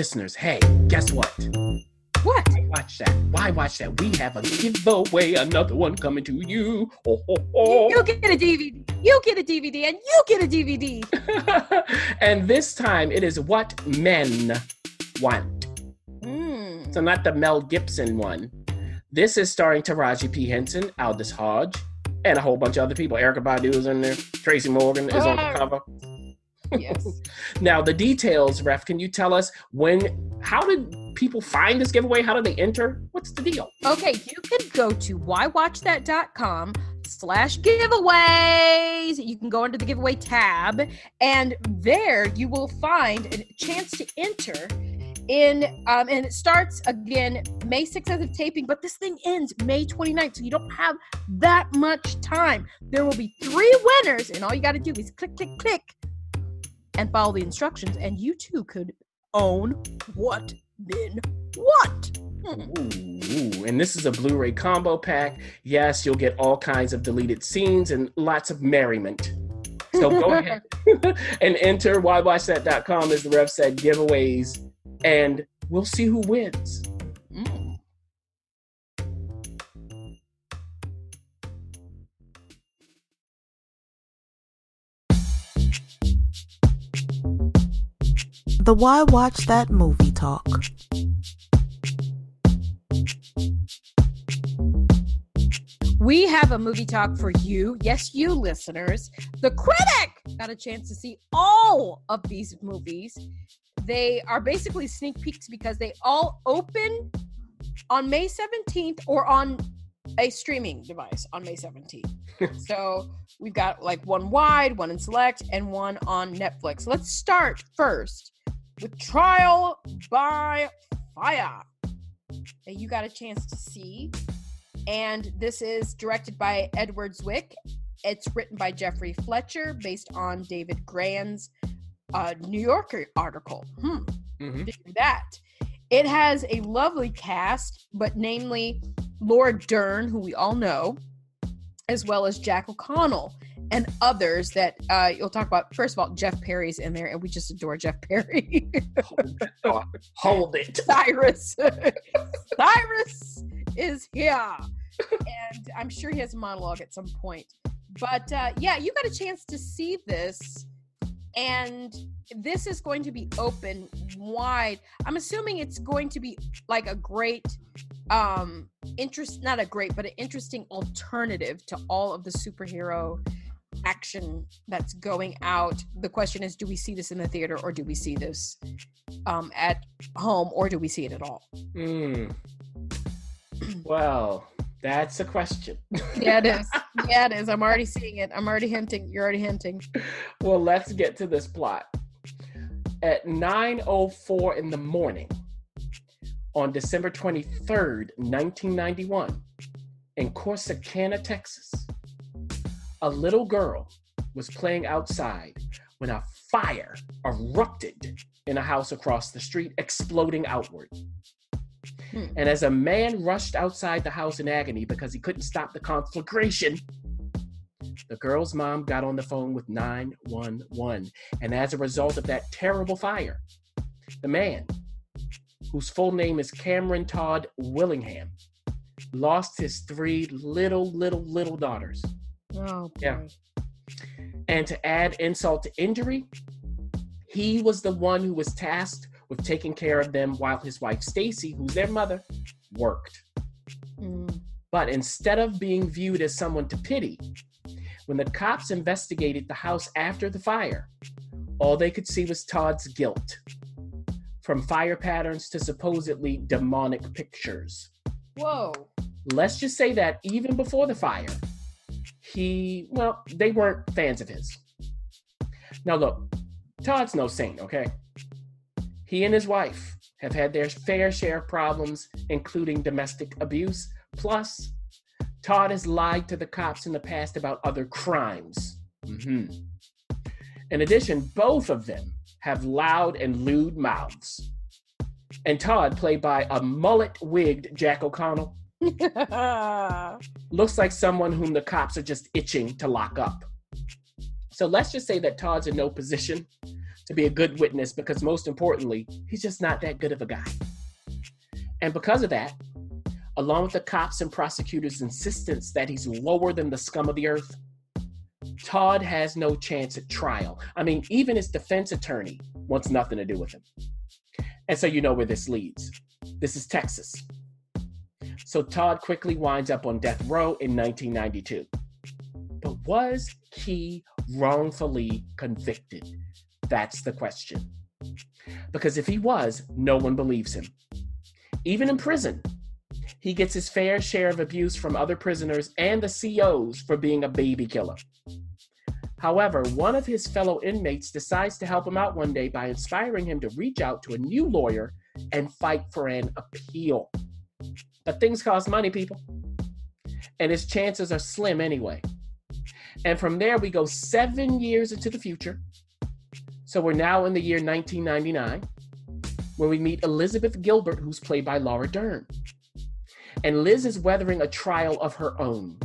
Listeners, hey, guess what? What? Why watch that? Why watch that? We have a giveaway, another one coming to you. Oh, oh, oh. You get a DVD. You get a DVD, and you get a DVD. and this time, it is what men want. Mm. So not the Mel Gibson one. This is starring Taraji P Henson, Aldis Hodge, and a whole bunch of other people. Badu is in there. Tracy Morgan is on the cover. Yes. now the details, Ref. Can you tell us when? How did people find this giveaway? How do they enter? What's the deal? Okay, you can go to whywatchthat.com slash giveaways. You can go into the giveaway tab, and there you will find a chance to enter in um, and it starts again May 6th as of taping, but this thing ends May 29th, so you don't have that much time. There will be three winners, and all you got to do is click, click, click and follow the instructions, and you too could own what men what. Ooh, and this is a Blu-ray combo pack. Yes, you'll get all kinds of deleted scenes and lots of merriment. So go ahead and enter whywatchthat.com as the ref said giveaways, and we'll see who wins. The Why Watch That Movie Talk. We have a movie talk for you. Yes, you listeners. The critic got a chance to see all of these movies. They are basically sneak peeks because they all open on May 17th or on a streaming device on May 17th. so we've got like one wide, one in select, and one on Netflix. Let's start first with Trial by Fire that you got a chance to see. And this is directed by Edward Zwick. It's written by Geoffrey Fletcher based on David Grann's uh, New Yorker article. Hmm. Mm-hmm. That. It has a lovely cast, but namely Laura Dern, who we all know, as well as Jack O'Connell and others that uh, you'll talk about. First of all, Jeff Perry's in there, and we just adore Jeff Perry. hold, hold it, Cyrus. Cyrus is here, and I'm sure he has a monologue at some point. But uh, yeah, you got a chance to see this, and this is going to be open wide. I'm assuming it's going to be like a great um interest not a great but an interesting alternative to all of the superhero action that's going out. The question is, do we see this in the theater or do we see this um, at home or do we see it at all? Mm. Well, that's a question. yeah, it is. Yeah, it is. I'm already seeing it. I'm already hinting. You're already hinting. Well, let's get to this plot. At 9:04 in the morning on December 23rd, 1991, in Corsicana, Texas, a little girl was playing outside when a fire erupted in a house across the street, exploding outward. Hmm. And as a man rushed outside the house in agony because he couldn't stop the conflagration, the girl's mom got on the phone with 911. And as a result of that terrible fire, the man, whose full name is Cameron Todd Willingham, lost his three little, little, little daughters. Oh, boy. yeah. And to add insult to injury, he was the one who was tasked with taking care of them while his wife Stacy, who's their mother, worked. Mm. But instead of being viewed as someone to pity, when the cops investigated the house after the fire, all they could see was Todd's guilt. From fire patterns to supposedly demonic pictures. Whoa. Let's just say that even before the fire, he, well, they weren't fans of his. Now, look, Todd's no saint, okay? He and his wife have had their fair share of problems, including domestic abuse. Plus, Todd has lied to the cops in the past about other crimes. Mhm. In addition, both of them have loud and lewd mouths. And Todd, played by a mullet wigged Jack O'Connell, looks like someone whom the cops are just itching to lock up. So let's just say that Todd's in no position to be a good witness because, most importantly, he's just not that good of a guy. And because of that, along with the cops and prosecutors' insistence that he's lower than the scum of the earth, Todd has no chance at trial. I mean, even his defense attorney wants nothing to do with him. And so you know where this leads. This is Texas. So Todd quickly winds up on death row in 1992. But was he wrongfully convicted? That's the question. Because if he was, no one believes him. Even in prison, he gets his fair share of abuse from other prisoners and the COs for being a baby killer. However, one of his fellow inmates decides to help him out one day by inspiring him to reach out to a new lawyer and fight for an appeal. But things cost money, people. And his chances are slim anyway. And from there, we go seven years into the future. So we're now in the year 1999, where we meet Elizabeth Gilbert, who's played by Laura Dern. And Liz is weathering a trial of her own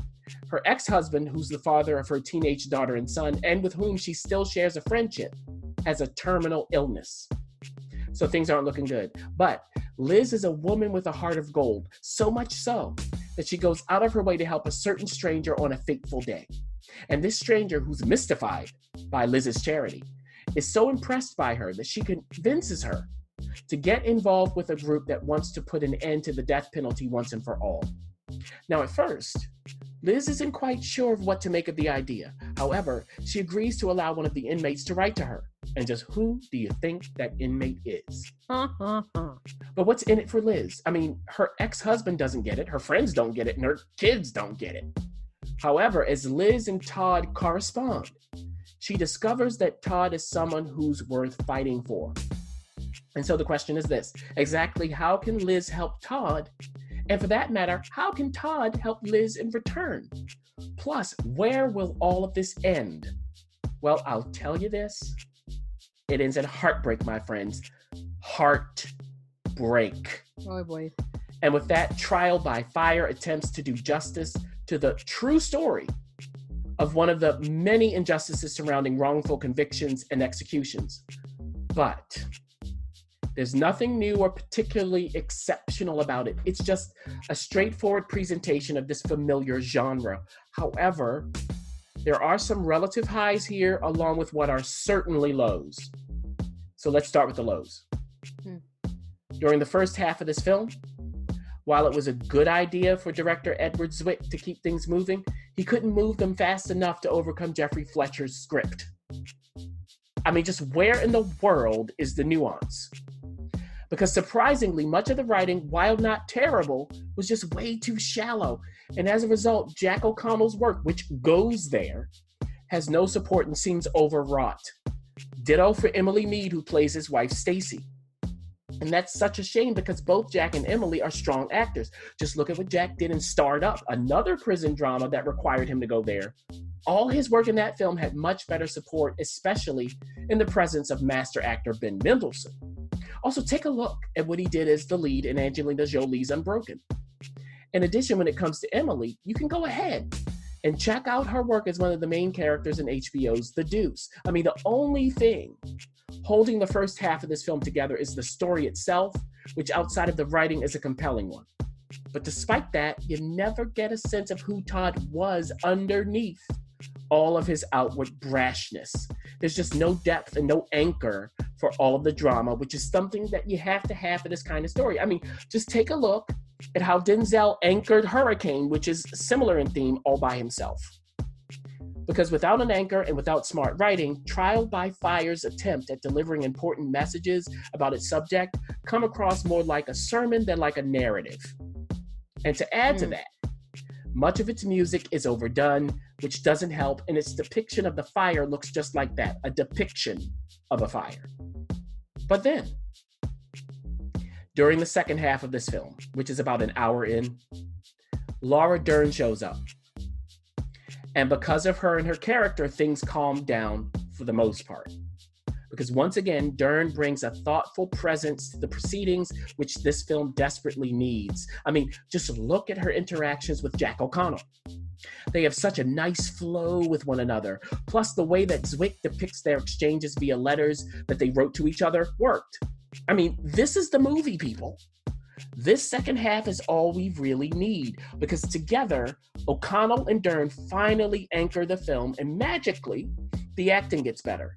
her ex husband, who's the father of her teenage daughter and son, and with whom she still shares a friendship, has a terminal illness. So things aren't looking good. But Liz is a woman with a heart of gold, so much so that she goes out of her way to help a certain stranger on a fateful day. And this stranger, who's mystified by Liz's charity, is so impressed by her that she convinces her to get involved with a group that wants to put an end to the death penalty once and for all. Now, at first, Liz isn't quite sure of what to make of the idea. However, she agrees to allow one of the inmates to write to her. And just who do you think that inmate is? But what's in it for Liz? I mean, her ex husband doesn't get it, her friends don't get it, and her kids don't get it. However, as Liz and Todd correspond, she discovers that Todd is someone who's worth fighting for. And so the question is this exactly how can Liz help Todd and for that matter, how can Todd help Liz in return? Plus, where will all of this end? Well, I'll tell you this it ends in heartbreak, my friends. Heartbreak. Oh boy. And with that, Trial by Fire attempts to do justice to the true story of one of the many injustices surrounding wrongful convictions and executions. But there's nothing new or particularly exceptional about it. It's just a straightforward presentation of this familiar genre. However, there are some relative highs here, along with what are certainly lows. So let's start with the lows. Hmm. During the first half of this film, while it was a good idea for director Edward Zwick to keep things moving, he couldn't move them fast enough to overcome Geoffrey Fletcher's script. I mean, just where in the world is the nuance? Because surprisingly, much of the writing, while not terrible, was just way too shallow. And as a result, Jack O'Connell's work, which goes there, has no support and seems overwrought. Ditto for Emily Meade, who plays his wife Stacy. And that's such a shame because both Jack and Emily are strong actors. Just look at what Jack did in Starred Up, another prison drama that required him to go there. All his work in that film had much better support, especially in the presence of master actor Ben Mendelsohn. Also, take a look at what he did as the lead in Angelina Jolie's Unbroken. In addition, when it comes to Emily, you can go ahead and check out her work as one of the main characters in HBO's The Deuce. I mean, the only thing holding the first half of this film together is the story itself, which outside of the writing is a compelling one. But despite that, you never get a sense of who Todd was underneath all of his outward brashness. There's just no depth and no anchor for all of the drama, which is something that you have to have for this kind of story. I mean, just take a look at how Denzel anchored Hurricane, which is similar in theme, all by himself. Because without an anchor and without smart writing, Trial by Fire's attempt at delivering important messages about its subject come across more like a sermon than like a narrative. And to add mm. to hmm. that, Much of its music is overdone, which doesn't help, and its depiction of the fire looks just like that a depiction of a fire. But then, during the second half of this film, which is about an hour in, Laura Dern shows up. And because of her and her character, things calm down for the most part. Because once again, Dern brings a thoughtful presence to the proceedings, which this film desperately needs. I mean, just look at her interactions with Jack O'Connell. They have such a nice flow with one another. Plus, the way that Zwick depicts their exchanges via letters that they wrote to each other worked. I mean, this is the movie, people. This second half is all we really need because together, O'Connell and Dern finally anchor the film, and magically, the acting gets better.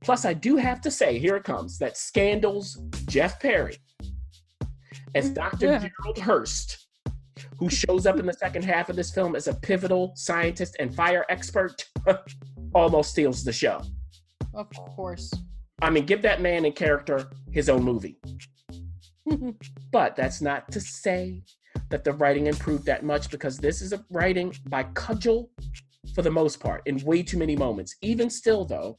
Plus, I do have to say, here it comes that Scandal's Jeff Perry as mm, Dr. Yeah. Gerald Hurst, who shows up in the second half of this film as a pivotal scientist and fire expert, almost steals the show. Of course. I mean, give that man in character his own movie. But that's not to say that the writing improved that much because this is a writing by Cudgel for the most part in way too many moments. Even still, though,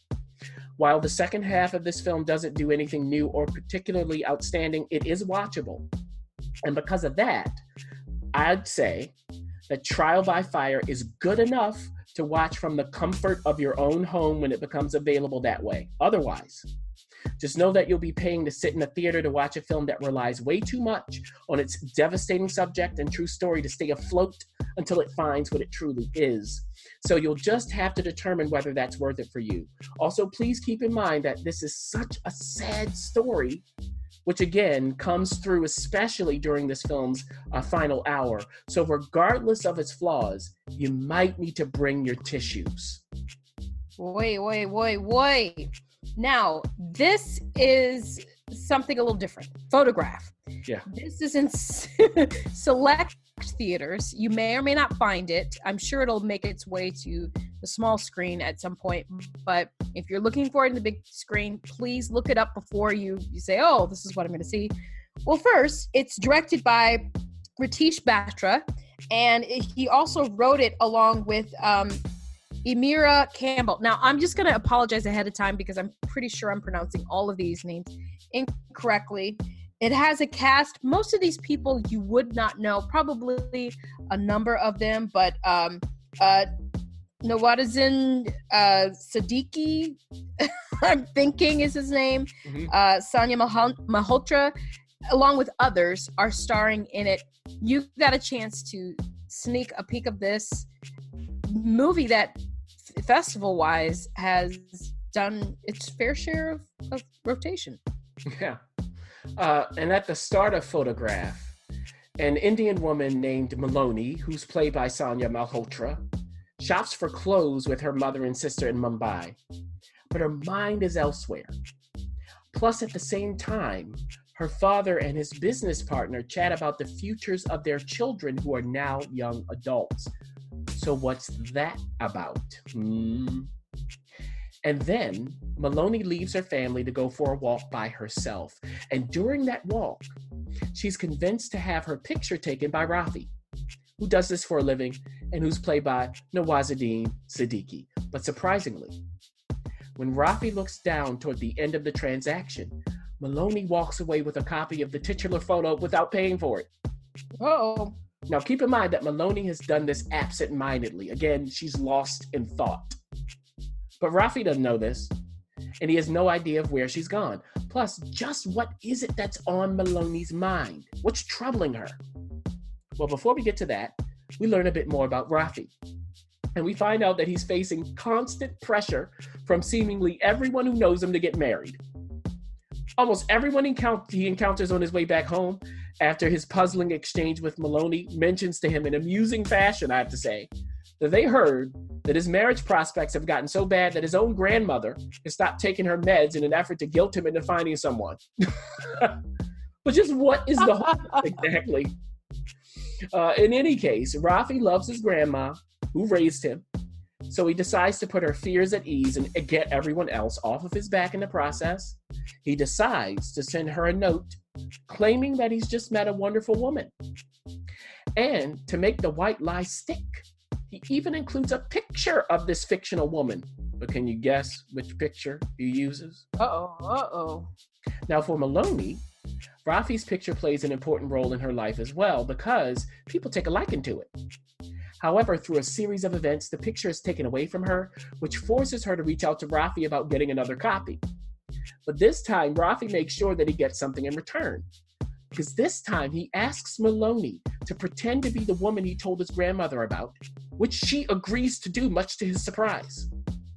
while the second half of this film doesn't do anything new or particularly outstanding, it is watchable. And because of that, I'd say that Trial by Fire is good enough to watch from the comfort of your own home when it becomes available that way. Otherwise, just know that you'll be paying to sit in a theater to watch a film that relies way too much on its devastating subject and true story to stay afloat until it finds what it truly is. So you'll just have to determine whether that's worth it for you. Also, please keep in mind that this is such a sad story, which again comes through especially during this film's uh, final hour. So, regardless of its flaws, you might need to bring your tissues. Wait, wait, wait, wait. Now, this is something a little different. Photograph. Yeah. This is in select theaters. You may or may not find it. I'm sure it'll make its way to the small screen at some point. But if you're looking for it in the big screen, please look it up before you, you say, oh, this is what I'm going to see. Well, first, it's directed by Ritesh Batra, and he also wrote it along with um, Emira Campbell. Now, I'm just going to apologize ahead of time because I'm pretty sure I'm pronouncing all of these names incorrectly. It has a cast. Most of these people you would not know, probably a number of them, but um, uh, Nawazuddin uh, Siddiqui, I'm thinking is his name. Mhm. Uh, Sanya Mahal- Malhotra, along with others, are starring in it. You got a chance to sneak a peek of this movie that, festival wise, has done its fair share of, of rotation. Yeah. Uh, and at the start of Photograph, an Indian woman named Miloni, who's played by Sanya Malhotra, shops for clothes with her mother and sister in Mumbai, but her mind is elsewhere. Plus, at the same time, her father and his business partner chat about the futures of their children who are now young adults. So, what's that about? Hmm. And then Miloni leaves her family to go for a walk by herself. And during that walk, she's convinced to have her picture taken by Rafi, who does this for a living and who's played by Nawazuddin Siddiqui. But surprisingly, when Rafi looks down toward the end of the transaction, Miloni walks away with a copy of the titular photo without paying for it. Oh, Now, keep in mind that Miloni has done this absent mindedly. Again, she's lost in thought. But Rafi doesn't know this, and he has no idea of where she's gone. Plus, just what is it that's on Miloni's mind? What's troubling her? Well, before we get to that, we learn a bit more about Rafi. And we find out that he's facing constant pressure from seemingly everyone who knows him to get married. Almost everyone he encounters on his way back home after his puzzling exchange with Miloni mentions to him in amusing fashion, I have to say, that they heard that his marriage prospects have gotten so bad that his own grandmother has stopped taking her meds in an effort to guilt him into finding someone. but just what is the whole exactly? Uh, in any case, Rafi loves his grandma, who raised him, so he decides to put her fears at ease and get everyone else off of his back in the process. He decides to send her a note claiming that he's just met a wonderful woman. And to make the white lie stick, he even includes a picture of this fictional woman. But can you guess which picture he uses? Uh oh. Uh oh. Now, for Miloni, Rafi's picture plays an important role in her life as well because people take a liking to it. However, through a series of events, the picture is taken away from her, which forces her to reach out to Rafi about getting another copy. But this time, Rafi makes sure that he gets something in return. Because this time, he asks Miloni to pretend to be the woman he told his grandmother about, which she agrees to do, much to his surprise.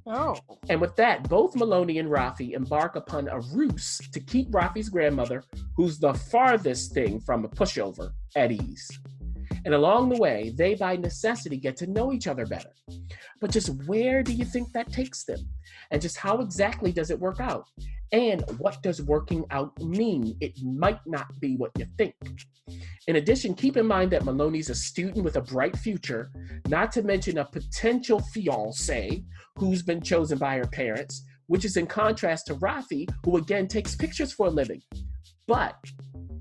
Oh. And with that, both Miloni and Rafi embark upon a ruse to keep Rafi's grandmother, who's the farthest thing from a pushover, at ease. And along the way, they by necessity get to know each other better. But just where do you think that takes them? And just how exactly does it work out? And what does working out mean? It might not be what you think. In addition, keep in mind that Miloni's a student with a bright future, not to mention a potential fiance who's been chosen by her parents, which is in contrast to Rafi, who again takes pictures for a living. But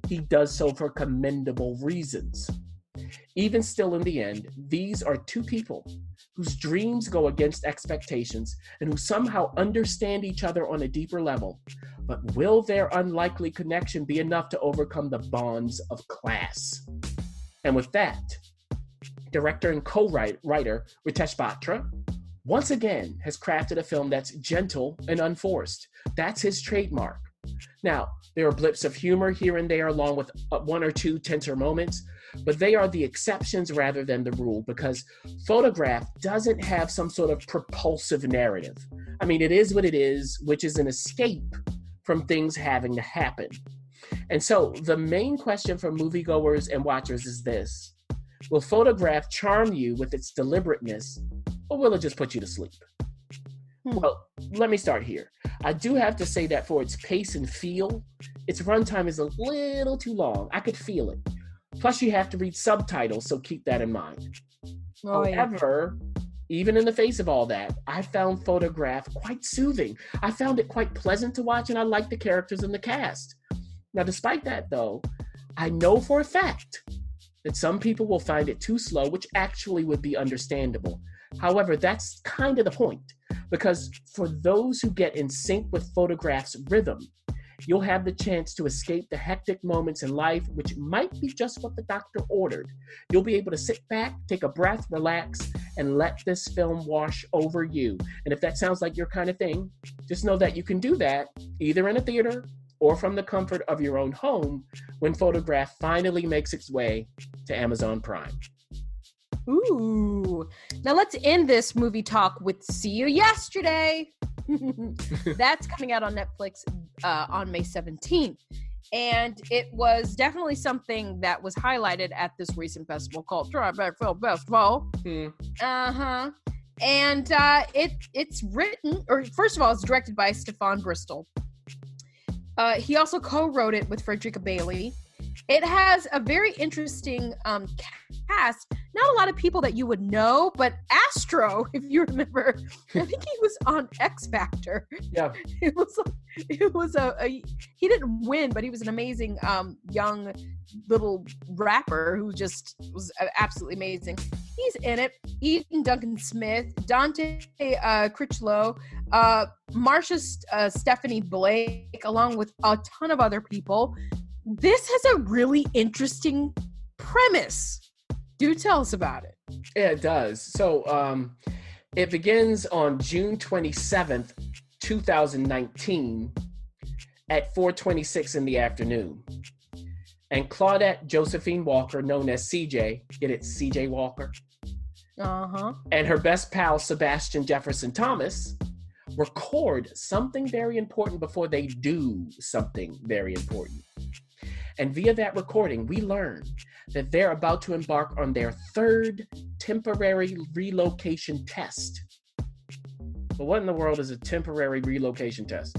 he does so for commendable reasons. Even still, in the end, these are two people whose dreams go against expectations and who somehow understand each other on a deeper level. But will their unlikely connection be enough to overcome the bonds of class? And with that, director and co writer Ritesh Batra once again has crafted a film that's gentle and unforced. That's his trademark. Now, there are blips of humor here and there, along with uh, one or two tenser moments, but they are the exceptions rather than the rule because photograph doesn't have some sort of propulsive narrative. I mean, it is what it is, which is an escape from things having to happen. And so the main question for moviegoers and watchers is this Will photograph charm you with its deliberateness, or will it just put you to sleep? Hmm. Well, let me start here. I do have to say that for its pace and feel, its runtime is a little too long. I could feel it. Plus, you have to read subtitles, so keep that in mind. Oh, yeah. However, even in the face of all that, I found Photograph quite soothing. I found it quite pleasant to watch, and I liked the characters and the cast. Now, despite that, though, I know for a fact that some people will find it too slow, which actually would be understandable. However, that's kind of the point, because for those who get in sync with Photograph's rhythm, you'll have the chance to escape the hectic moments in life, which might be just what the doctor ordered. You'll be able to sit back, take a breath, relax, and let this film wash over you. And if that sounds like your kind of thing, just know that you can do that either in a theater or from the comfort of your own home when Photograph finally makes its way to Amazon Prime. Ooh. Now let's end this movie talk with See You Yesterday. That's coming out on Netflix uh, on May 17th. And it was definitely something that was highlighted at this recent festival called Tribeca Film Festival. Hmm. Uh huh. And uh, it it's written, or first of all, it's directed by Stefon Bristol. Uh, he also co-wrote it with Fredrica Bailey. It has a very interesting um, cast. Not a lot of people that you would know, but Astro, if you remember, I think he was on X Factor. Yeah. It was it was a, a he didn't win, but he was an amazing um, young little rapper who just was uh, absolutely amazing. He's in it. Eden Duncan Smith, Dante uh, Critchlow, uh, Marsha uh, Stephanie Blake, along with a ton of other people. This has a really interesting premise. Do tell us about it. Yeah, it does. So um, it begins on June 27th, 2019 at 4:26 in the afternoon. And Claudette Josephine Walker, known as CJ, get it, CJ Walker, Uh huh. and her best pal Sebastian Jefferson Thomas record something very important before they do something very important. And via that recording, we learned that they're about to embark on their third temporary relocation test. But what in the world is a temporary relocation test?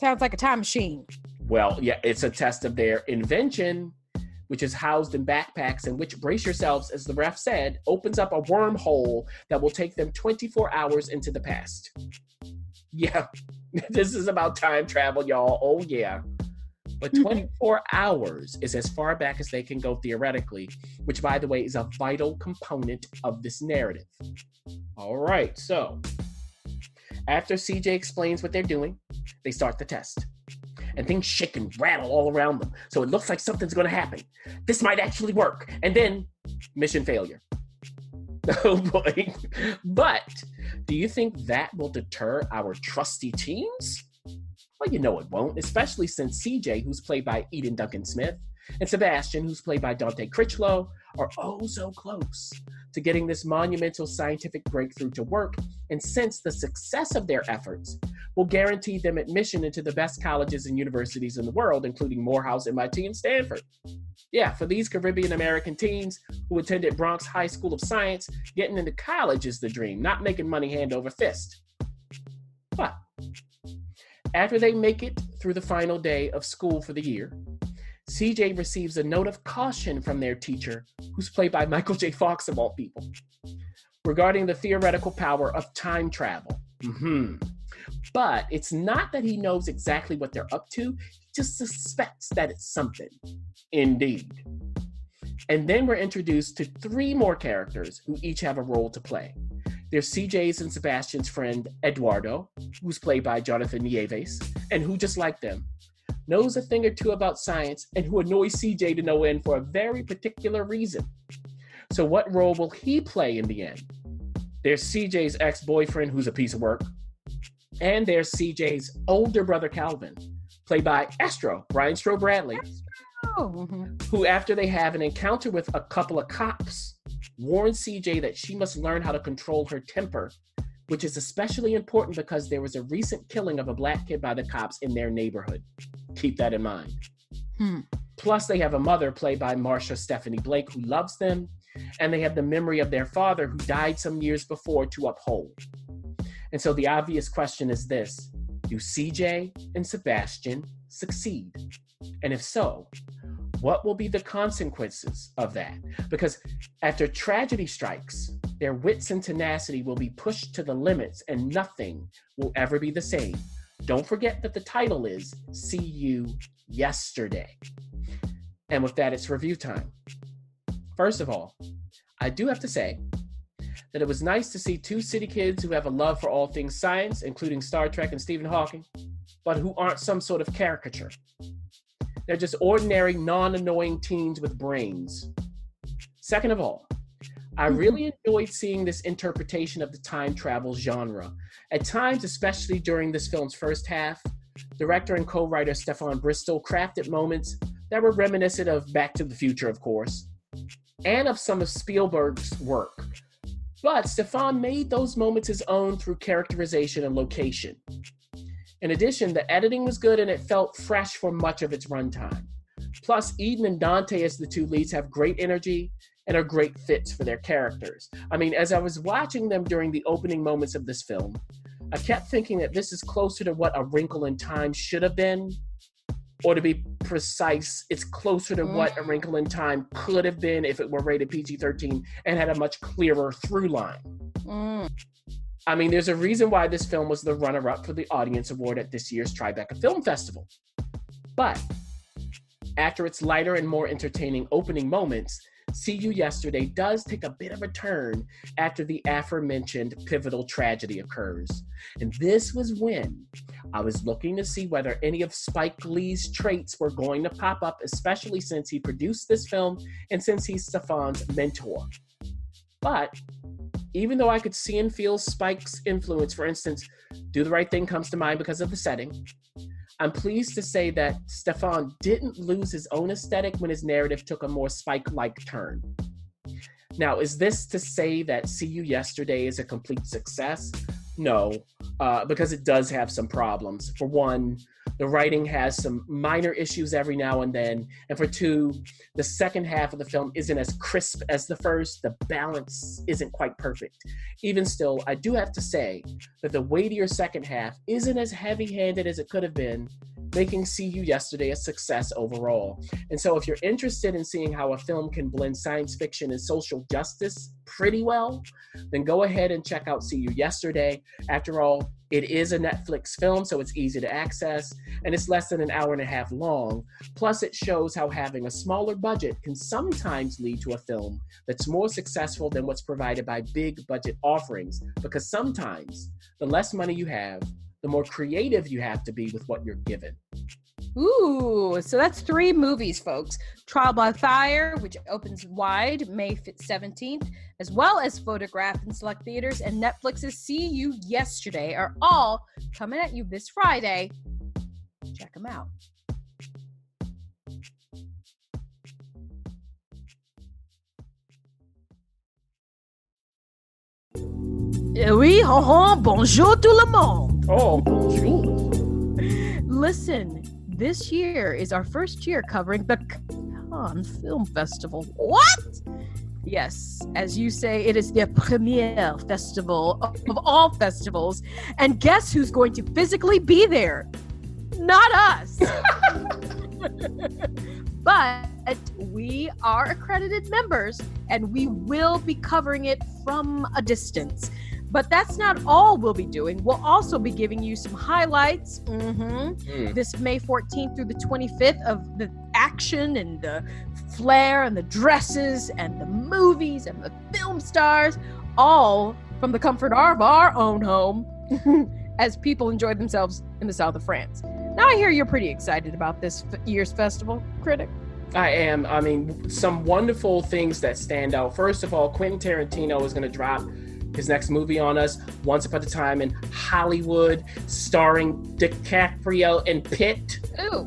Sounds like a time machine. Well, yeah, it's a test of their invention, which is housed in backpacks, and which, brace yourselves, as the ref said, opens up a wormhole that will take them 24 hours into the past. Yeah, this is about time travel, y'all. Oh, yeah. But 24 hours is as far back as they can go theoretically, which, by the way, is a vital component of this narrative. All right, so after CJ explains what they're doing, they start the test. And things shake and rattle all around them. So it looks like something's going to happen. This might actually work. And then mission failure. Oh boy. But do you think that will deter our trusty teams? Well, you know it won't, especially since CJ, who's played by Eden Duncan Smith, and Sebastian, who's played by Dante Critchlow, are oh so close to getting this monumental scientific breakthrough to work. And since the success of their efforts will guarantee them admission into the best colleges and universities in the world, including Morehouse, MIT, and Stanford. Yeah, for these Caribbean American teens who attended Bronx High School of Science, getting into college is the dream, not making money hand over fist. But after they make it through the final day of school for the year, CJ receives a note of caution from their teacher, who's played by Michael J. Fox of all people, regarding the theoretical power of time travel. Mm-hmm. But it's not that he knows exactly what they're up to, he just suspects that it's something. Indeed. And then we're introduced to three more characters who each have a role to play. There's CJ's and Sebastian's friend Eduardo, who's played by Jonathan Nieves, and who, just like them, knows a thing or two about science and who annoys CJ to no end for a very particular reason. So, what role will he play in the end? There's CJ's ex boyfriend, who's a piece of work, and there's CJ's older brother, Calvin, played by Astro, Brian Stro Bradley, mhm. who, after they have an encounter with a couple of cops, warns CJ that she must learn how to control her temper, which is especially important because there was a recent killing of a black kid by the cops in their neighborhood. Keep that in mind. Hmm. Plus, they have a mother played by Marsha Stephanie Blake who loves them, and they have the memory of their father who died some years before to uphold. And so the obvious question is this Do CJ and Sebastian succeed? And if so, what will be the consequences of that? Because after tragedy strikes, their wits and tenacity will be pushed to the limits and nothing will ever be the same. Don't forget that the title is See You Yesterday. And with that, it's review time. First of all, I do have to say that it was nice to see two city kids who have a love for all things science, including Star Trek and Stephen Hawking, but who aren't some sort of caricature. They're just ordinary, non annoying teens with brains. Second of all, I mm-hmm. really enjoyed seeing this interpretation of the time travel genre. At times, especially during this film's first half, director and co writer Stefon Bristol crafted moments that were reminiscent of Back to the Future, of course, and of some of Spielberg's work. But Stefon made those moments his own through characterization and location. In addition, the editing was good and it felt fresh for much of its runtime. Plus, Eden and Dante, as the two leads, have great energy and are great fits for their characters. I mean, as I was watching them during the opening moments of this film, I kept thinking that this is closer to what A Wrinkle in Time should have been. Or to be precise, it's closer to what A Wrinkle in Time could have been if it were rated PG 13 and had a much clearer through line. Mm. I mean, there's a reason why this film was the runner up for the Audience Award at this year's Tribeca Film Festival. But after its lighter and more entertaining opening moments, See You Yesterday does take a bit of a turn after the aforementioned pivotal tragedy occurs. And this was when I was looking to see whether any of Spike Lee's traits were going to pop up, especially since he produced this film and since he's Stefon's mentor. But even though I could see and feel Spike's influence, for instance, Do the Right Thing comes to mind because of the setting, I'm pleased to say that Stefon didn't lose his own aesthetic when his narrative took a more Spike like turn. Now, is this to say that See You Yesterday is a complete success? No, uh, because it does have some problems. For one, the writing has some minor issues every now and then. And for two, the second half of the film isn't as crisp as the first. The balance isn't quite perfect. Even still, I do have to say that the weightier second half isn't as heavy handed as it could have been. Making See You Yesterday a success overall. And so, if you're interested in seeing how a film can blend science fiction and social justice pretty well, then go ahead and check out See You Yesterday. After all, it is a Netflix film, so it's easy to access, and it's less than an hour and a half long. Plus, it shows how having a smaller budget can sometimes lead to a film that's more successful than what's provided by big budget offerings, because sometimes the less money you have, the more creative you have to be with what you're given. Ooh, so that's three movies, folks. Trial by Fire, which opens wide May 17th, as well as Photograph in select theaters, and Netflix's See You Yesterday are all coming at you this Friday. Check them out. Eh oui, ho, ho, bonjour tout le monde. Oh, bonjour. Listen, this year is our first year covering the Cannes Film Festival. What? Yes, as you say, it is the premier festival of, of all festivals. And guess who's going to physically be there? Not us. but we are accredited members and we will be covering it from a distance. But that's not all we'll be doing. We'll also be giving you some highlights mhm, Mm. this May 14th through the 25th of the action and the flair and the dresses and the movies and the film stars, all from the comfort of our own home as people enjoy themselves in the south of France. Now, I hear you're pretty excited about this f- year's festival, critic. I am. I mean, some wonderful things that stand out. First of all, Quentin Tarantino is going to drop his next movie on us, Once Upon a Time in Hollywood, starring DiCaprio and Pitt, Ooh.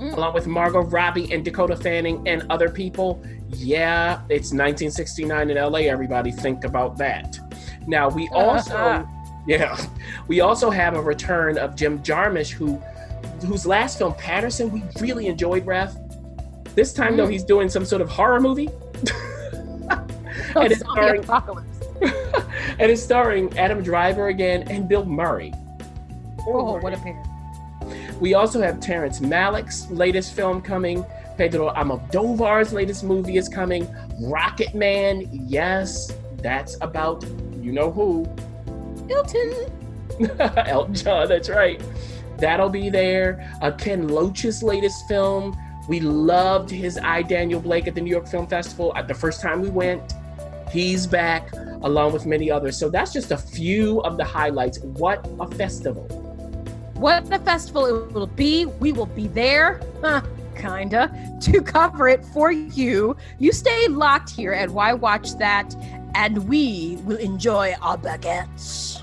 along with Margot Robbie and Dakota Fanning and other people. Yeah, it's 1969 in LA, everybody. Think about that. Now, we also, yeah, we also have a return of Jim Jarmusch, who whose last film, Paterson, we really enjoyed, Ref. This time, though, Mm. he's doing some sort of horror movie. and it's starring apocalypse. And it's starring Adam Driver again and Bill Murray. Oh, what a pair. We also have Terrence Malick's latest film coming. Pedro Almodovar's latest movie is coming. Rocket Man, yes, that's about you know who. Hilton. Elton John, that's right. That'll be there. Uh, Ken Loach's latest film. We loved his I, Daniel Blake at the New York Film Festival. At the first time we went, he's back, along with many others. So that's just a few of the highlights. What a festival! What a festival it will be. We will be there, kinda, to cover it for you. You stay locked here at Why Watch That, and we will enjoy our baguettes.